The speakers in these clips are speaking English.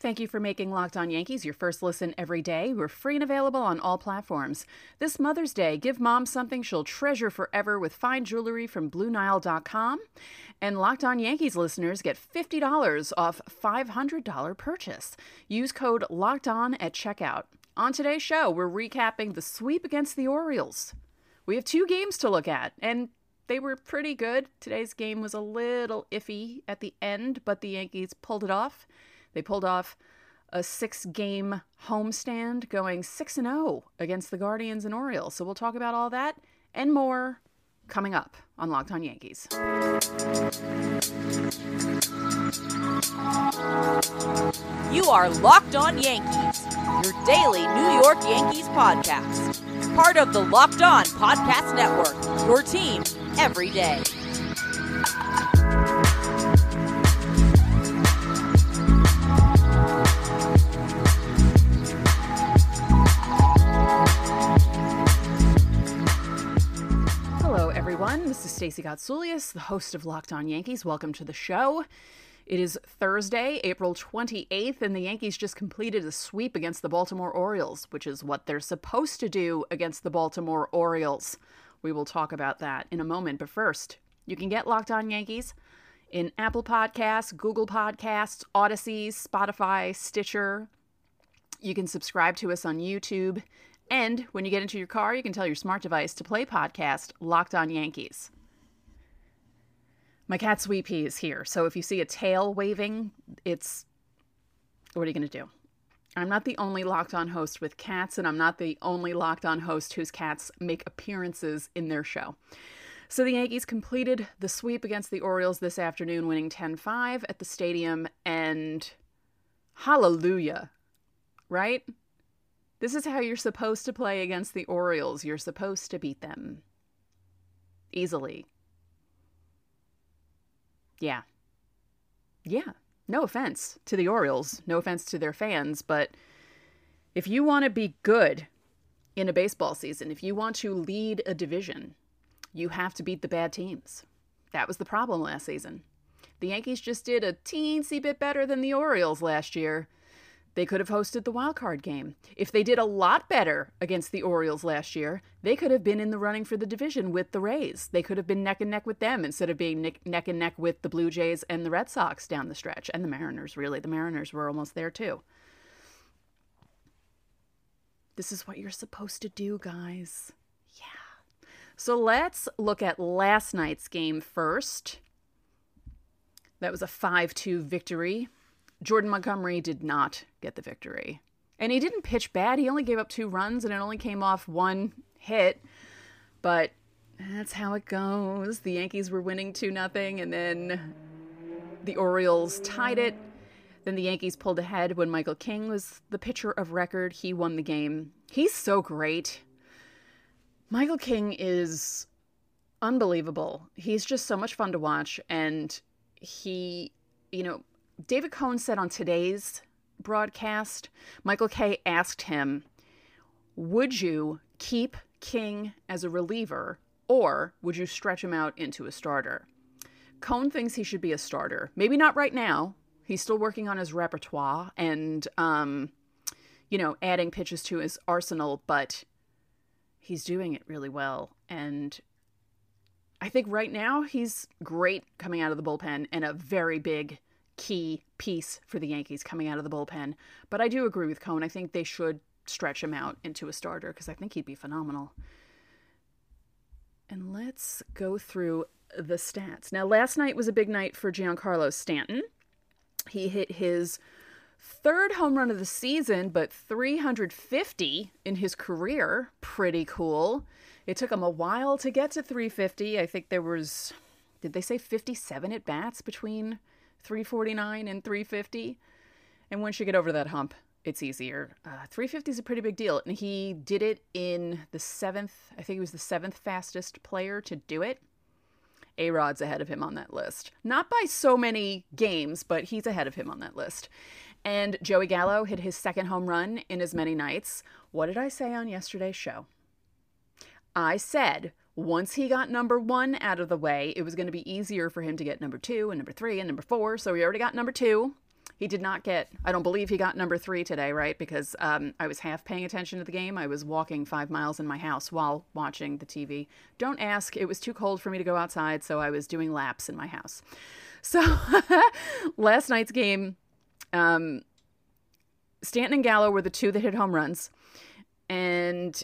Thank you for making Locked On Yankees your first listen every day. We're free and available on all platforms. This Mother's Day, give mom something she'll treasure forever with fine jewelry from BlueNile.com. And Locked On Yankees listeners get $50 off $500 purchase. Use code Locked On at checkout. On today's show, we're recapping the sweep against the Orioles. We have two games to look at, and they were pretty good. Today's game was a little iffy at the end, but the Yankees pulled it off. They pulled off a six game homestand going 6 and 0 against the Guardians and Orioles. So we'll talk about all that and more coming up on Locked On Yankees. You are Locked On Yankees, your daily New York Yankees podcast. Part of the Locked On Podcast Network, your team every day. Stacey Gotsulias, the host of Locked On Yankees. Welcome to the show. It is Thursday, April 28th, and the Yankees just completed a sweep against the Baltimore Orioles, which is what they're supposed to do against the Baltimore Orioles. We will talk about that in a moment, but first, you can get Locked On Yankees in Apple Podcasts, Google Podcasts, Audacy, Spotify, Stitcher. You can subscribe to us on YouTube and when you get into your car, you can tell your smart device to play podcast Locked On Yankees. My cat Sweet Pea is here, so if you see a tail waving, it's. What are you going to do? I'm not the only locked on host with cats, and I'm not the only locked on host whose cats make appearances in their show. So the Yankees completed the sweep against the Orioles this afternoon, winning 10 5 at the stadium, and hallelujah, right? This is how you're supposed to play against the Orioles. You're supposed to beat them easily. Yeah. Yeah. No offense to the Orioles, no offense to their fans, but if you want to be good in a baseball season, if you want to lead a division, you have to beat the bad teams. That was the problem last season. The Yankees just did a teensy bit better than the Orioles last year, they could have hosted the wild card game. If they did a lot better against the Orioles last year, they could have been in the running for the division with the Rays. They could have been neck and neck with them instead of being neck, neck and neck with the Blue Jays and the Red Sox down the stretch. And the Mariners, really. The Mariners were almost there too. This is what you're supposed to do, guys. Yeah. So let's look at last night's game first. That was a 5 2 victory Jordan Montgomery did not get the victory. And he didn't pitch bad. He only gave up two runs and it only came off one hit. But that's how it goes. The Yankees were winning 2 nothing and then the Orioles tied it. Then the Yankees pulled ahead when Michael King was the pitcher of record. He won the game. He's so great. Michael King is unbelievable. He's just so much fun to watch and he, you know, David Cone said on today's broadcast, Michael Kay asked him, Would you keep King as a reliever or would you stretch him out into a starter? Cone thinks he should be a starter. Maybe not right now. He's still working on his repertoire and, um, you know, adding pitches to his arsenal, but he's doing it really well. And I think right now he's great coming out of the bullpen and a very big key piece for the Yankees coming out of the bullpen. But I do agree with Cone. I think they should stretch him out into a starter because I think he'd be phenomenal. And let's go through the stats. Now, last night was a big night for Giancarlo Stanton. He hit his third home run of the season, but 350 in his career. Pretty cool. It took him a while to get to 350. I think there was, did they say 57 at bats between 349 and 350. And once you get over that hump, it's easier. Uh, 350 is a pretty big deal. And he did it in the seventh, I think he was the seventh fastest player to do it. A Rod's ahead of him on that list. Not by so many games, but he's ahead of him on that list. And Joey Gallo hit his second home run in as many nights. What did I say on yesterday's show? I said once he got number one out of the way, it was going to be easier for him to get number two and number three and number four. So he already got number two. He did not get, I don't believe he got number three today, right? Because um, I was half paying attention to the game. I was walking five miles in my house while watching the TV. Don't ask, it was too cold for me to go outside, so I was doing laps in my house. So last night's game, um, Stanton and Gallo were the two that hit home runs. And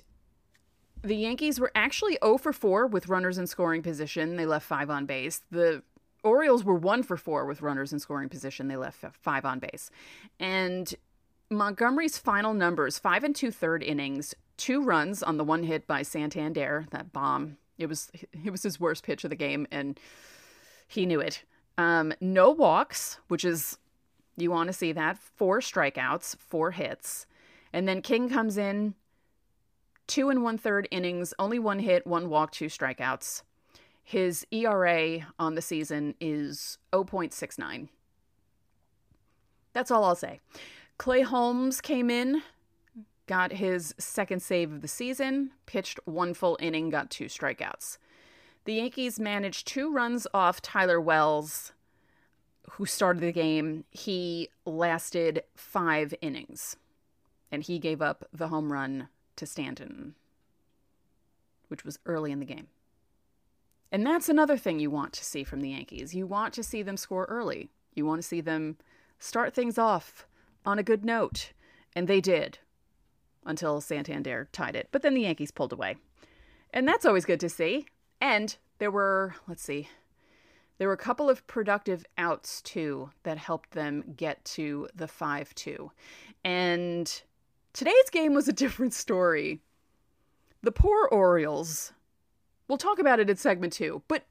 the Yankees were actually 0 for 4 with runners in scoring position. They left five on base. The Orioles were 1 for 4 with runners in scoring position. They left five on base. And Montgomery's final numbers five and two third innings, two runs on the one hit by Santander, that bomb. It was it was his worst pitch of the game, and he knew it. Um, no walks, which is you want to see that. Four strikeouts, four hits. And then King comes in, two and one third innings, only one hit, one walk, two strikeouts. His ERA on the season is 0.69. That's all I'll say. Clay Holmes came in, got his second save of the season, pitched one full inning, got two strikeouts. The Yankees managed two runs off Tyler Wells, who started the game. He lasted five innings, and he gave up the home run to Stanton, which was early in the game. And that's another thing you want to see from the Yankees. You want to see them score early. You want to see them start things off on a good note. And they did until Santander tied it. But then the Yankees pulled away. And that's always good to see. And there were, let's see, there were a couple of productive outs too that helped them get to the 5 2. And today's game was a different story. The poor Orioles We'll talk about it in segment two, but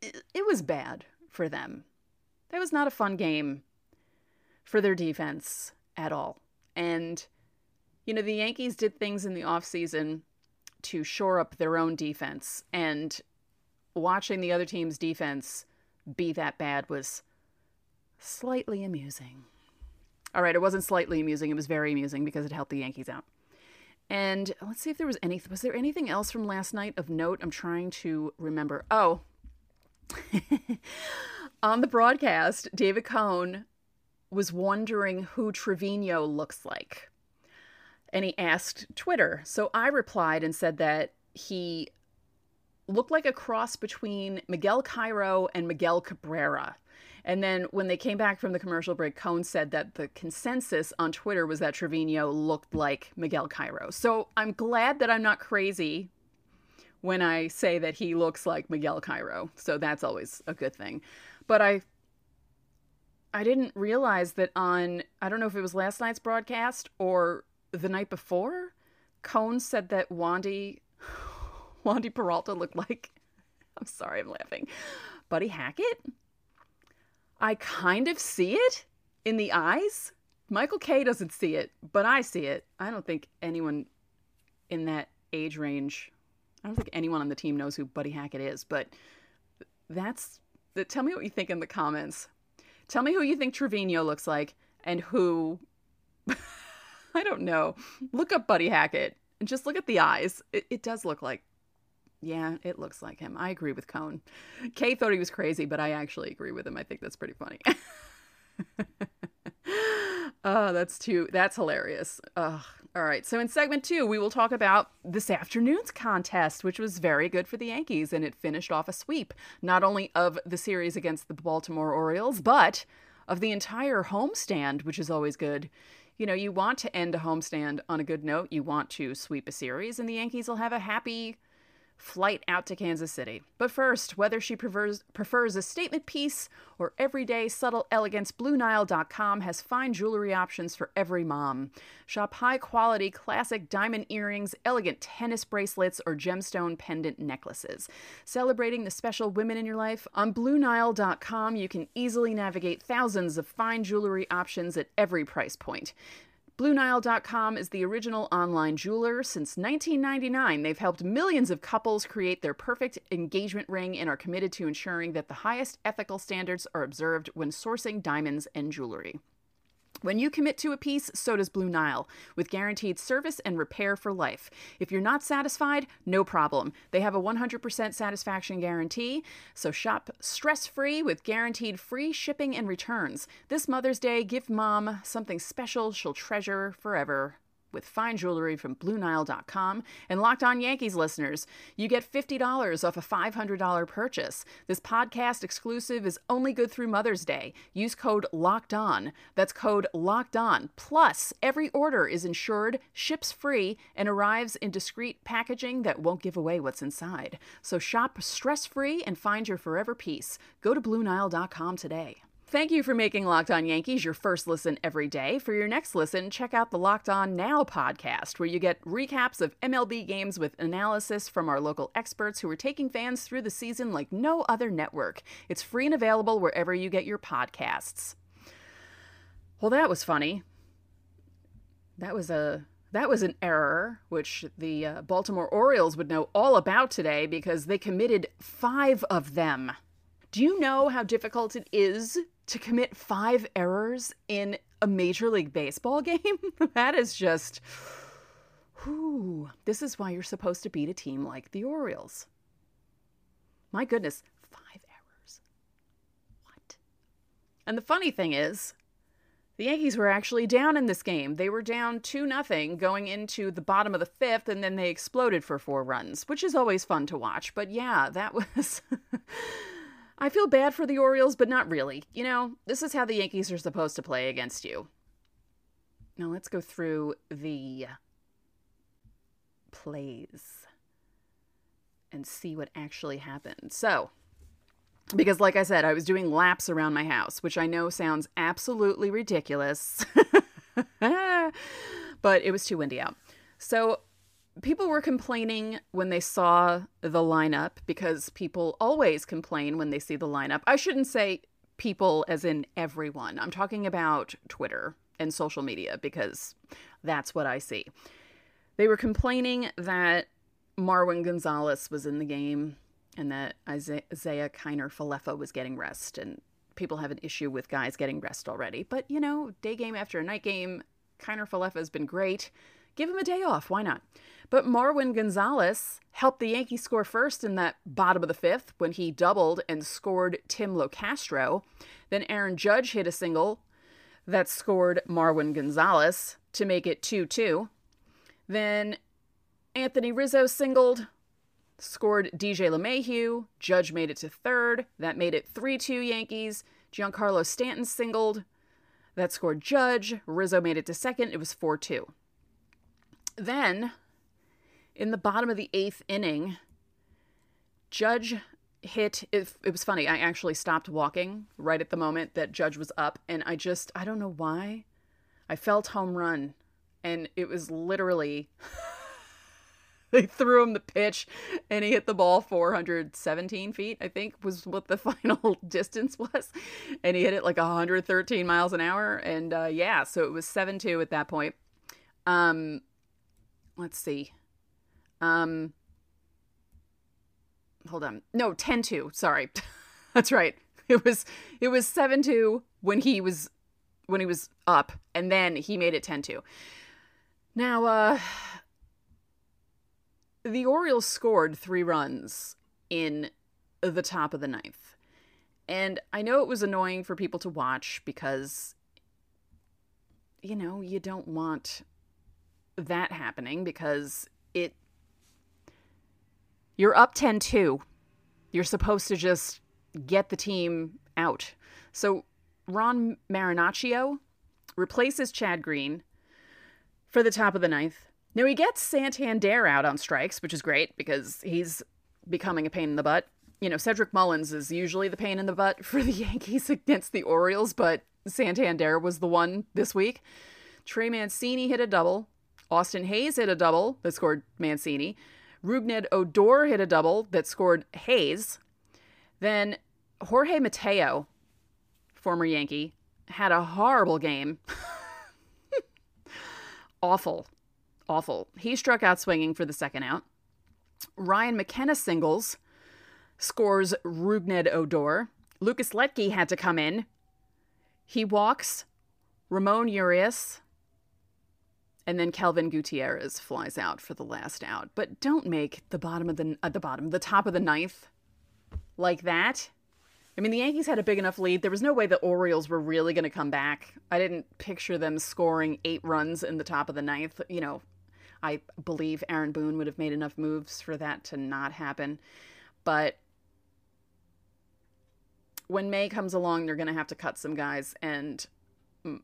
it, was bad for them. That was not a fun game for their defense at all. And, you know, the Yankees did things in the offseason to shore up their own defense. And watching the other team's defense be that bad was slightly amusing. All right, it wasn't slightly amusing, it was very amusing because it helped the Yankees out. And let's see if there was any was there anything else from last night of note? I'm trying to remember. Oh. On the broadcast, David Cone was wondering who Trevino looks like. And he asked Twitter. So I replied and said that he looked like a cross between Miguel Cairo and Miguel Cabrera. And then when they came back from the commercial break, Cone said that the consensus on Twitter was that Trevino looked like Miguel Cairo. So I'm glad that I'm not crazy when I say that he looks like Miguel Cairo. So that's always a good thing. But I I didn't realize that on I don't know if it was last night's broadcast or the night before, Cone said that Wandy Wandy Peralta looked like I'm sorry, I'm laughing. Buddy Hackett? I kind of see it in the eyes. Michael Kay doesn't see it, but I see it. I don't think anyone in that age range, I don't think anyone on the team knows who Buddy Hackett is, but that's tell me what you think in the comments. Tell me who you think Trevino looks like and who I don't know. Look up Buddy Hackett and just look at the eyes. It, it does look like yeah, it looks like him. I agree with Cone. Kay thought he was crazy, but I actually agree with him. I think that's pretty funny. oh, that's too that's hilarious. Ugh. All right. So in segment two, we will talk about this afternoon's contest, which was very good for the Yankees, and it finished off a sweep, not only of the series against the Baltimore Orioles, but of the entire homestand, which is always good. You know, you want to end a homestand on a good note. You want to sweep a series, and the Yankees will have a happy flight out to Kansas City. But first, whether she prefers, prefers a statement piece or everyday subtle elegance, BlueNile.com has fine jewelry options for every mom. Shop high quality classic diamond earrings, elegant tennis bracelets, or gemstone pendant necklaces. Celebrating the special women in your life, on BlueNile.com you can easily navigate thousands of fine jewelry options at every price point. BlueNile.com is the original online jeweler. Since 1999, they've helped millions of couples create their perfect engagement ring and are committed to ensuring that the highest ethical standards are observed when sourcing diamonds and jewelry. When you commit to a piece, so does Blue Nile, with guaranteed service and repair for life. If you're not satisfied, no problem. They have a 100% satisfaction guarantee, so shop stress free with guaranteed free shipping and returns. This Mother's Day, give mom something special she'll treasure forever with fine jewelry from BlueNile.com. And Locked On Yankees listeners, you get $50 off a $500 purchase. This podcast exclusive is only good through Mother's Day. Use code Locked On. That's code Locked On. Plus, every order is insured, ships free, and arrives in discreet packaging that won't give away what's inside. So shop stress free and find your forever piece. Go to BlueNile.com today. Thank you for making Locked On Yankees your first listen every day. For your next listen, check out the Locked On Now podcast, where you get recaps of MLB games with analysis from our local experts who are taking fans through the season like no other network. It's free and available wherever you get your podcasts. Well, that was funny. That was a that was an error, which the uh, Baltimore Orioles would know all about today because they committed five of them. Do you know how difficult it is to commit five errors in a Major League Baseball game? that is just. Whew. This is why you're supposed to beat a team like the Orioles. My goodness, five errors. What? And the funny thing is, the Yankees were actually down in this game. They were down 2 nothing going into the bottom of the 5th and then they exploded for 4 runs, which is always fun to watch. But yeah, that was I feel bad for the Orioles, but not really. You know, this is how the Yankees are supposed to play against you. Now let's go through the plays and see what actually happened. So, because like I said, I was doing laps around my house, which I know sounds absolutely ridiculous, but it was too windy out. So people were complaining when they saw the lineup because people always complain when they see the lineup. I shouldn't say people as in everyone. I'm talking about Twitter and social media because that's what I see. They were complaining that Marwin Gonzalez was in the game and that Isiah Kiner Falefa was getting rest. And people have an issue with guys getting rest already. But, you know, day game after a night game, Kiner Falefa has been great. Give him a day off. Why not? But Marwin Gonzalez helped the Yankees score first in that bottom of the fifth when he doubled and scored Tim Locastro. Then Aaron Judge hit a single that scored Marwin Gonzalez to make it 2 2. Then Anthony Rizzo singled, scored DJ LeMahieu. Judge made it to third. That made it 3 2 Yankees. Giancarlo Stanton singled. That scored Judge. Rizzo made it to second. It was 4 2. Then, in the bottom of the eighth inning, Judge hit it, it was funny i actually stopped walking right at the moment that judge was up and i just i don't know why i felt home run and it was literally they threw him the pitch and he hit the ball 417 feet i think was what the final distance was and he hit it like 113 miles an hour and uh, yeah so it was 7-2 at that point um let's see. Um hold on. No, 10-2. Sorry. That's right. It was it was 7-2 when he was when he was up and then he made it 10-2. Now uh the Orioles scored 3 runs in the top of the ninth. And I know it was annoying for people to watch because you know, you don't want that happening because you're up 10-2. You're supposed to just get the team out. So Ron Marinaccio replaces Chad Green for the top of the ninth. Now he gets Santander out on strikes, which is great because he's becoming a pain in the butt. You know, Cedric Mullins is usually the pain in the butt for the Yankees against the Orioles, but Santander was the one this week. Trey Mancini hit a double. Austin Hays hit a double that scored Mancini. Rougned Odor hit a double that scored Hays. Then Jorge Mateo, former Yankee, had a horrible game. awful. Awful. He struck out swinging for the second out. Ryan McKenna singles, scores Rougned Odor. Lucas Luetge had to come in. He walks Ramon Urias, and then Kelvin Gutierrez flies out for the last out. But don't make the bottom of the uh, the bottom, the top of the ninth, like that. I mean, the Yankees had a big enough lead. There was no way the Orioles were really going to come back. I didn't picture them scoring eight runs in the top of the ninth. You know, I believe Aaron Boone would have made enough moves for that to not happen. But when May comes along, they're going to have to cut some guys, and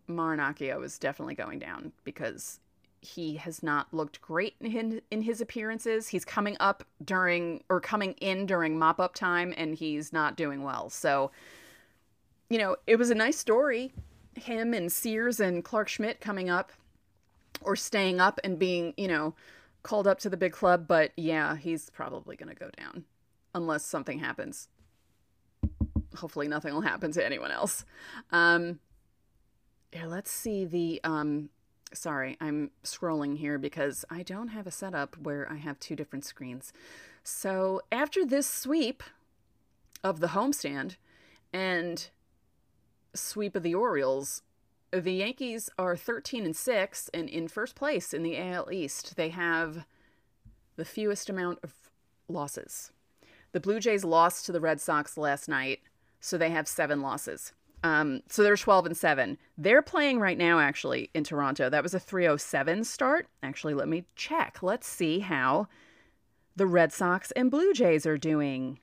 Marinaccio is definitely going down because he has not looked great in, in his appearances. He's coming up during or coming in during mop up time and he's not doing well. So, you know, it was a nice story. Him and Sears and Clarke Schmidt coming up or staying up and being, you know, called up to the big club. But yeah, he's probably going to go down unless something happens. Hopefully, nothing will happen to anyone else. Um, here, let's see the um, sorry, I'm scrolling here because I don't have a setup where I have two different screens. So after this sweep of the homestand and sweep of the Orioles, the Yankees are 13 and 6 and in first place in the AL East. They have the fewest amount of losses. The Blue Jays lost to the Red Sox last night, so they have 7 losses. Um, so they're 12 and 7. They're playing right now, actually, in Toronto. That was a 307 start. Actually, let me check. Let's see how the Red Sox and Blue Jays are doing.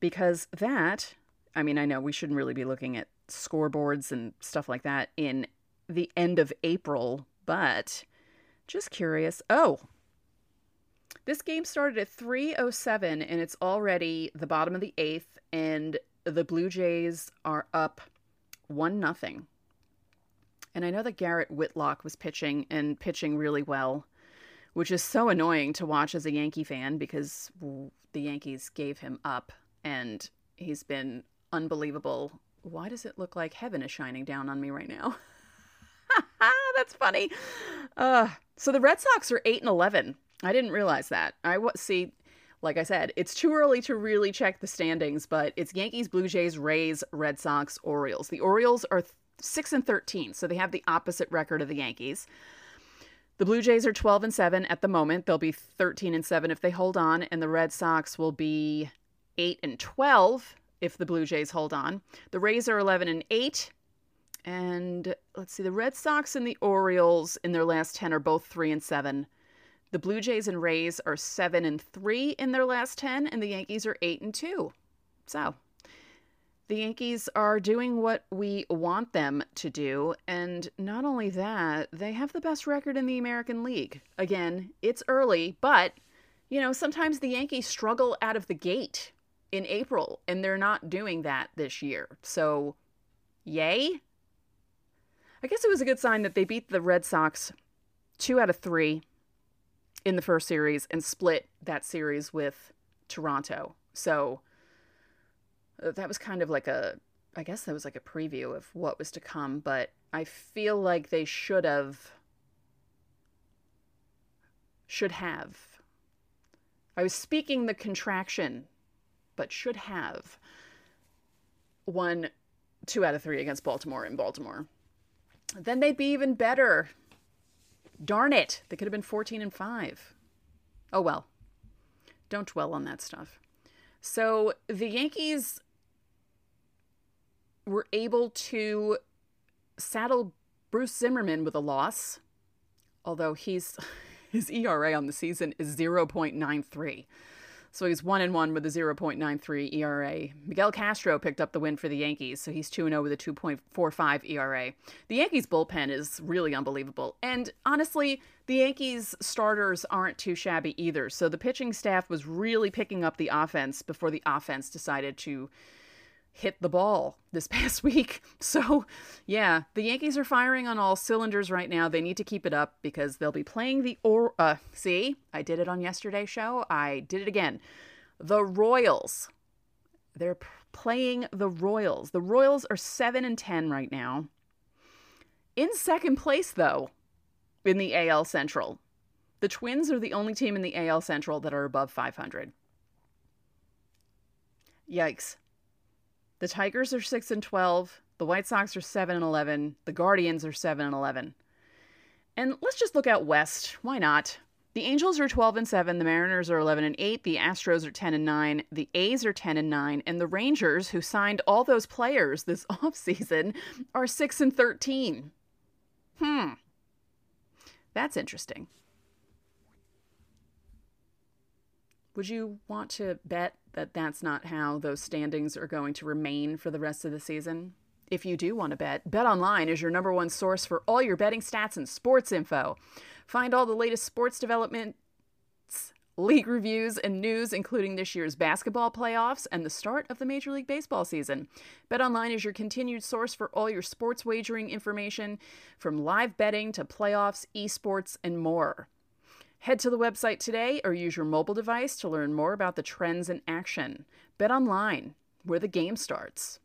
Because that, I mean, I know we shouldn't really be looking at scoreboards and stuff like that in the end of April, but just curious. Oh, this game started at 307 and it's already the bottom of the eighth and the Blue Jays are up one nothing. And I know that Garrett Whitlock was pitching and pitching really well, which is so annoying to watch as a Yankee fan because the Yankees gave him up and he's been unbelievable. Why does it look like heaven is shining down on me right now? That's funny. Uh, so the Red Sox are 8 and 11. I didn't realize that. I see like I said, it's too early to really check the standings, but it's Yankees, Blue Jays, Rays, Red Sox, Orioles. The Orioles are 6 and 13, so they have the opposite record of the Yankees. The Blue Jays are 12 and 7 at the moment. They'll be 13 and 7 if they hold on, and the Red Sox will be 8 and 12 if the Blue Jays hold on. The Rays are 11 and 8. And let's see, the Red Sox and the Orioles in their last 10 are both 3 and 7. The Blue Jays and Rays are 7 and 3 in their last 10 and the Yankees are 8 and 2. So, the Yankees are doing what we want them to do and not only that, they have the best record in the American League. Again, it's early, but you know, sometimes the Yankees struggle out of the gate in April and they're not doing that this year. So, yay. I guess it was a good sign that they beat the Red Sox 2 out of 3 in the first series and split that series with Toronto. So uh, that was kind of like a I guess that was like a preview of what was to come, but I feel like they should have should have. I was speaking the contraction, but should have won two out of three against Baltimore in Baltimore. Then they'd be even better Darn it. They could have been 14 and 5. Oh well. Don't dwell on that stuff. So the Yankees were able to saddle Bruce Zimmermann with a loss, although he's his ERA on the season is 0.93. So he's 1 and 1 with a 0.93 ERA. Miguel Castro picked up the win for the Yankees, so he's 2 0 with a 2.45 ERA. The Yankees bullpen is really unbelievable. And honestly, the Yankees starters aren't too shabby either. So the pitching staff was really picking up the offense before the offense decided to hit the ball this past week. So, yeah, the Yankees are firing on all cylinders right now. They need to keep it up because they'll be playing the or uh see, I did it on yesterday's show. I did it again. The Royals. They're playing the Royals. The Royals are 7 and 10 right now. In second place though in the AL Central. The Twins are the only team in the AL Central that are above 500. Yikes. The Tigers are 6 and 12. The White Sox are 7 and 11. The Guardians are 7 and 11. And let's just look out west. Why not? The Angels are 12 and 7, the Mariners are 11 and 8, the Astros are 10 and 9, the A's are 10 and 9, and the Rangers, who signed all those players this offseason, are 6 and 13. Hmm. That's interesting. Would you want to bet that that's not how those standings are going to remain for the rest of the season? If you do want to bet, BetOnline is your number one source for all your betting stats and sports info. Find all the latest sports developments, league reviews, and news, including this year's basketball playoffs and the start of the Major League Baseball season. BetOnline is your continued source for all your sports wagering information, from live betting to playoffs, esports, and more. Head to the website today or use your mobile device to learn more about the trends in action. Bet online, where the game starts.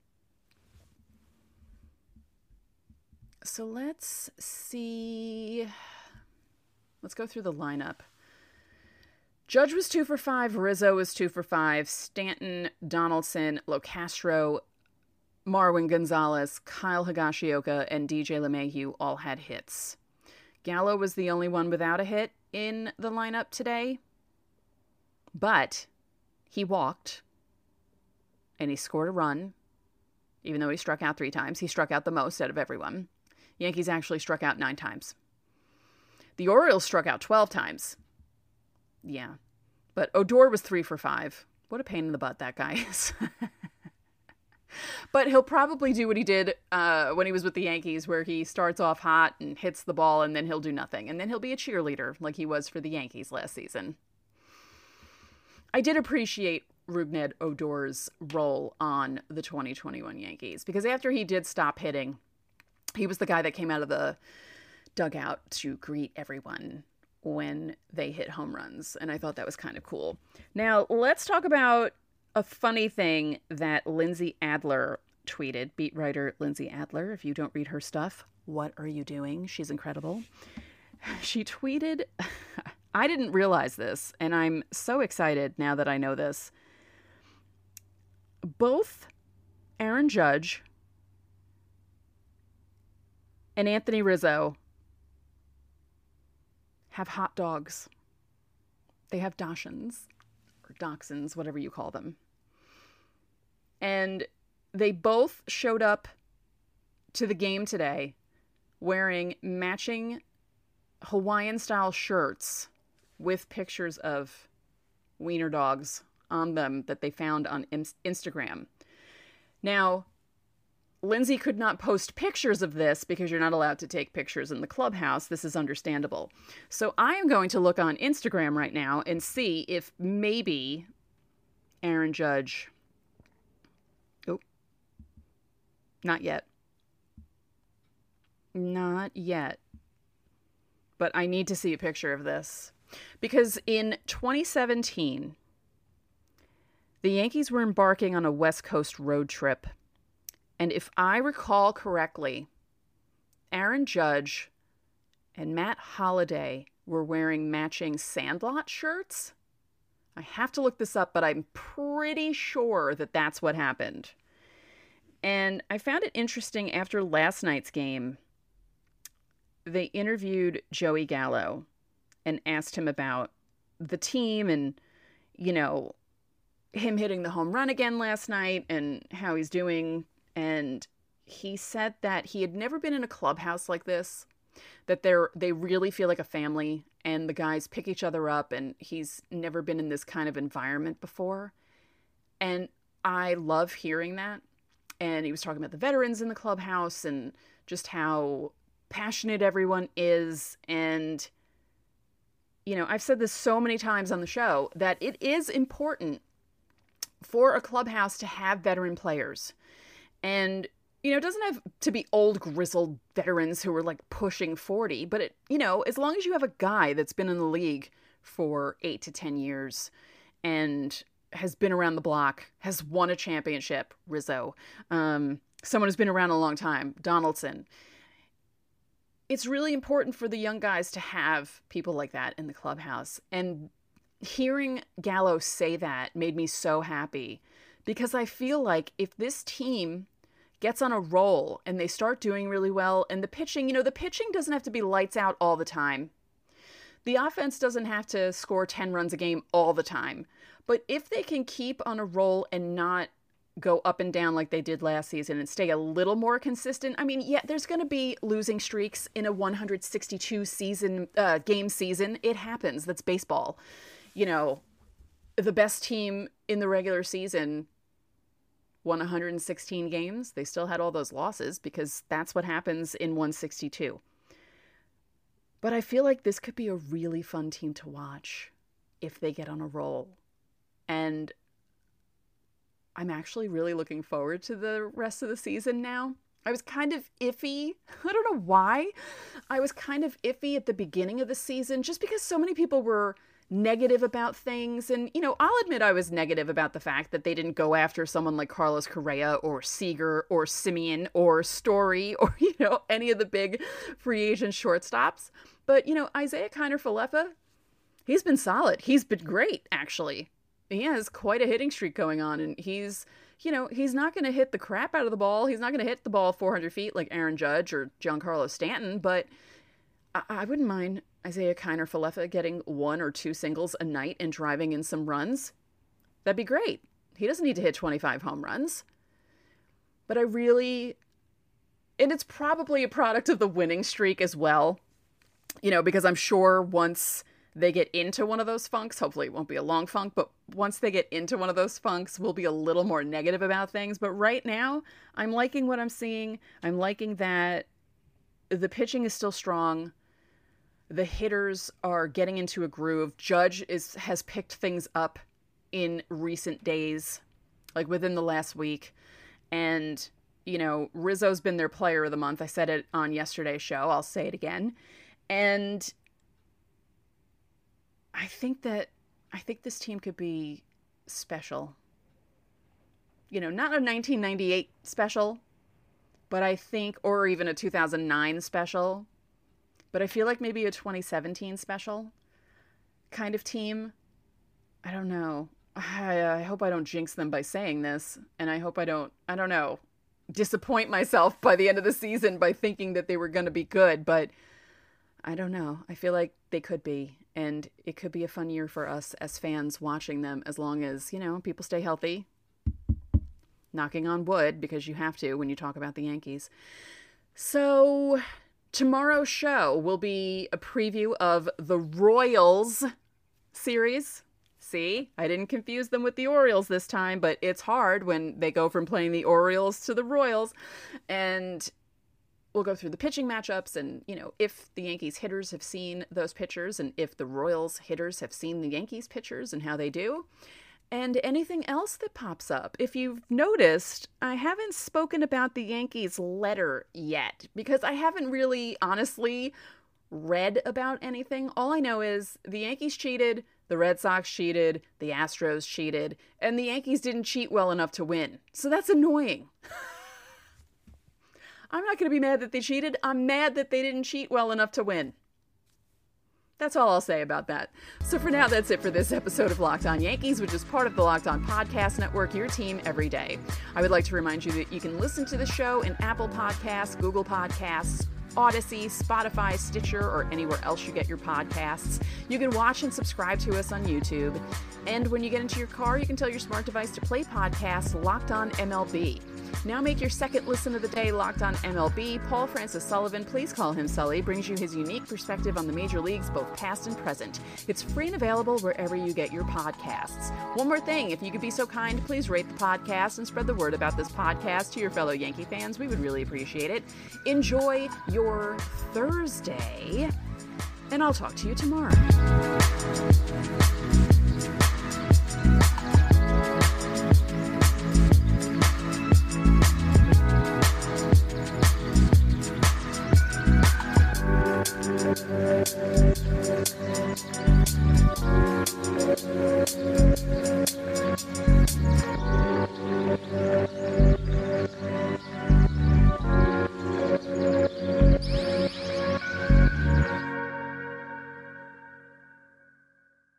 So let's see. Let's go through the lineup. Judge was two for five. Rizzo was two for five. Stanton, Donaldson, Locastro, Marwin Gonzalez, Kyle Higashioka, and DJ LeMahieu all had hits. Gallo was the only one without a hit in the lineup today, but he walked and he scored a run. Even though he struck out three times, he struck out the most out of everyone. Yankees actually struck out nine times. The Orioles struck out 12 times. Yeah. But Odor was three for five. What a pain in the butt that guy is. But he'll probably do what he did uh, when he was with the Yankees, where he starts off hot and hits the ball, and then he'll do nothing. And then he'll be a cheerleader like he was for the Yankees last season. I did appreciate Rougned Odor's role on the 2021 Yankees because after he did stop hitting, he was the guy that came out of the dugout to greet everyone when they hit home runs. And I thought that was kind of cool. Now, let's talk about a funny thing that Lindsey Adler tweeted. Beat writer Lindsey Adler, if you don't read her stuff, what are you doing? She's incredible. She tweeted, I didn't realize this, and I'm so excited now that I know this. Both Aaron Judge and Anthony Rizzo have hot dogs. They have dachshunds or dachshunds, whatever you call them. And they both showed up to the game today wearing matching Hawaiian style shirts with pictures of wiener dogs on them that they found on Instagram. Now, Lindsey could not post pictures of this because you're not allowed to take pictures in the clubhouse. This is understandable. So I am going to look on Instagram right now and see if maybe Aaron Judge. Oh, not yet. Not yet. But I need to see a picture of this. Because in 2017, the Yankees were embarking on a West Coast road trip and if I recall correctly, Aaron Judge and Matt Holliday were wearing matching Sandlot shirts. I have to look this up, but I'm pretty sure that that's what happened. And I found it interesting after last night's game, they interviewed Joey Gallo and asked him about the team and, you know, him hitting the home run again last night and how he's doing. And he said that he had never been in a clubhouse like this that they're they really feel like a family and the guys pick each other up and he's never been in this kind of environment before. And i love hearing that and he was talking about the veterans in the clubhouse and just how passionate everyone is. And you know i've said this so many times on the show that it is important for a clubhouse to have veteran players. And you know, it doesn't have to be old grizzled veterans who are like pushing 40, but it, you know, as long as you have a guy that's been in the league for 8 to 10 years and has been around the block, has won a championship, Rizzo, um, someone who's been around a long time, Donaldson. It's really important for the young guys to have people like that in the clubhouse. And hearing Gallo say that made me so happy because I feel like if this team gets on a roll and they start doing really well, and the pitching, you know, the pitching doesn't have to be lights out all the time. The offense doesn't have to score 10 runs a game all the time. But if they can keep on a roll and not go up and down like they did last season and stay a little more consistent. I mean, yeah, there's going to be losing streaks in a 162 season uh, game season. It happens. That's baseball. You know, the best team in the regular season won 116 games. They still had all those losses because that's what happens in 162. But I feel like this could be a really fun team to watch if they get on a roll. And I'm actually really looking forward to the rest of the season now. I was kind of iffy. I don't know why. I was kind of iffy at the beginning of the season just because so many people were negative about things. And, you know, I'll admit I was negative about the fact that they didn't go after someone like Carlos Correa or Seager or Semien or Story or, you know, any of the big free agent shortstops. But, you know, Isiah Kiner Falefa, he's been solid. He's been great, actually he has quite a hitting streak going on, and he's you know he's not going to hit the crap out of the ball. He's not going to hit the ball 400 feet like Aaron Judge or Giancarlo Stanton, but I, I wouldn't mind Isiah Kiner Falefa getting one or two singles a night and driving in some runs. That'd be great. He doesn't need to hit 25 home runs. But I really, and it's probably a product of the winning streak as well. You know, because I'm sure once they get into one of those funks, hopefully it won't be a long funk, but once they get into one of those funks, we'll be a little more negative about things. But right now, I'm liking what I'm seeing. I'm liking that the pitching is still strong. The hitters are getting into a groove. Judge is has picked things up in recent days, like within the last week. And, you know, Rizzo's been their player of the month. I said it on yesterday's show. I'll say it again. And I think that I think this team could be special. You know, not a 1998 special, but I think or even a 2009 special, but I feel like maybe a 2017 special kind of team. I don't know. I, I hope I don't jinx them by saying this, and I hope I don't I don't know disappoint myself by the end of the season by thinking that they were going to be good, but I don't know. I feel like they could be, and it could be a fun year for us as fans watching them as long as, you know, people stay healthy. Knocking on wood because you have to when you talk about the Yankees. So, tomorrow's show will be a preview of the Royals series. See, I didn't confuse them with the Orioles this time, but it's hard when they go from playing the Orioles to the Royals. And we'll go through the pitching matchups and, you know, if the Yankees hitters have seen those pitchers and if the Royals hitters have seen the Yankees pitchers and how they do. And anything else that pops up. If you've noticed, I haven't spoken about the Yankees letter yet because I haven't really honestly read about anything. All I know is the Yankees cheated, the Red Sox cheated, the Astros cheated, and the Yankees didn't cheat well enough to win. So that's annoying. I'm not going to be mad that they cheated. I'm mad that they didn't cheat well enough to win. That's all I'll say about that. So for now, that's it for this episode of Locked On Yankees, which is part of the Locked On Podcast Network, your team every day. I would like to remind you that you can listen to the show in Apple Podcasts, Google Podcasts, Audacy, Spotify, Stitcher, or anywhere else you get your podcasts. You can watch and subscribe to us on YouTube. And when you get into your car, you can tell your smart device to play podcasts Locked On MLB. Now make your second listen of the day locked on MLB. Paul Francis Sullivan, please call him Sully, brings you his unique perspective on the major leagues, both past and present. It's free and available wherever you get your podcasts. One more thing, if you could be so kind, please rate the podcast and spread the word about this podcast to your fellow Yankee fans. We would really appreciate it. Enjoy your Thursday, and I'll talk to you tomorrow.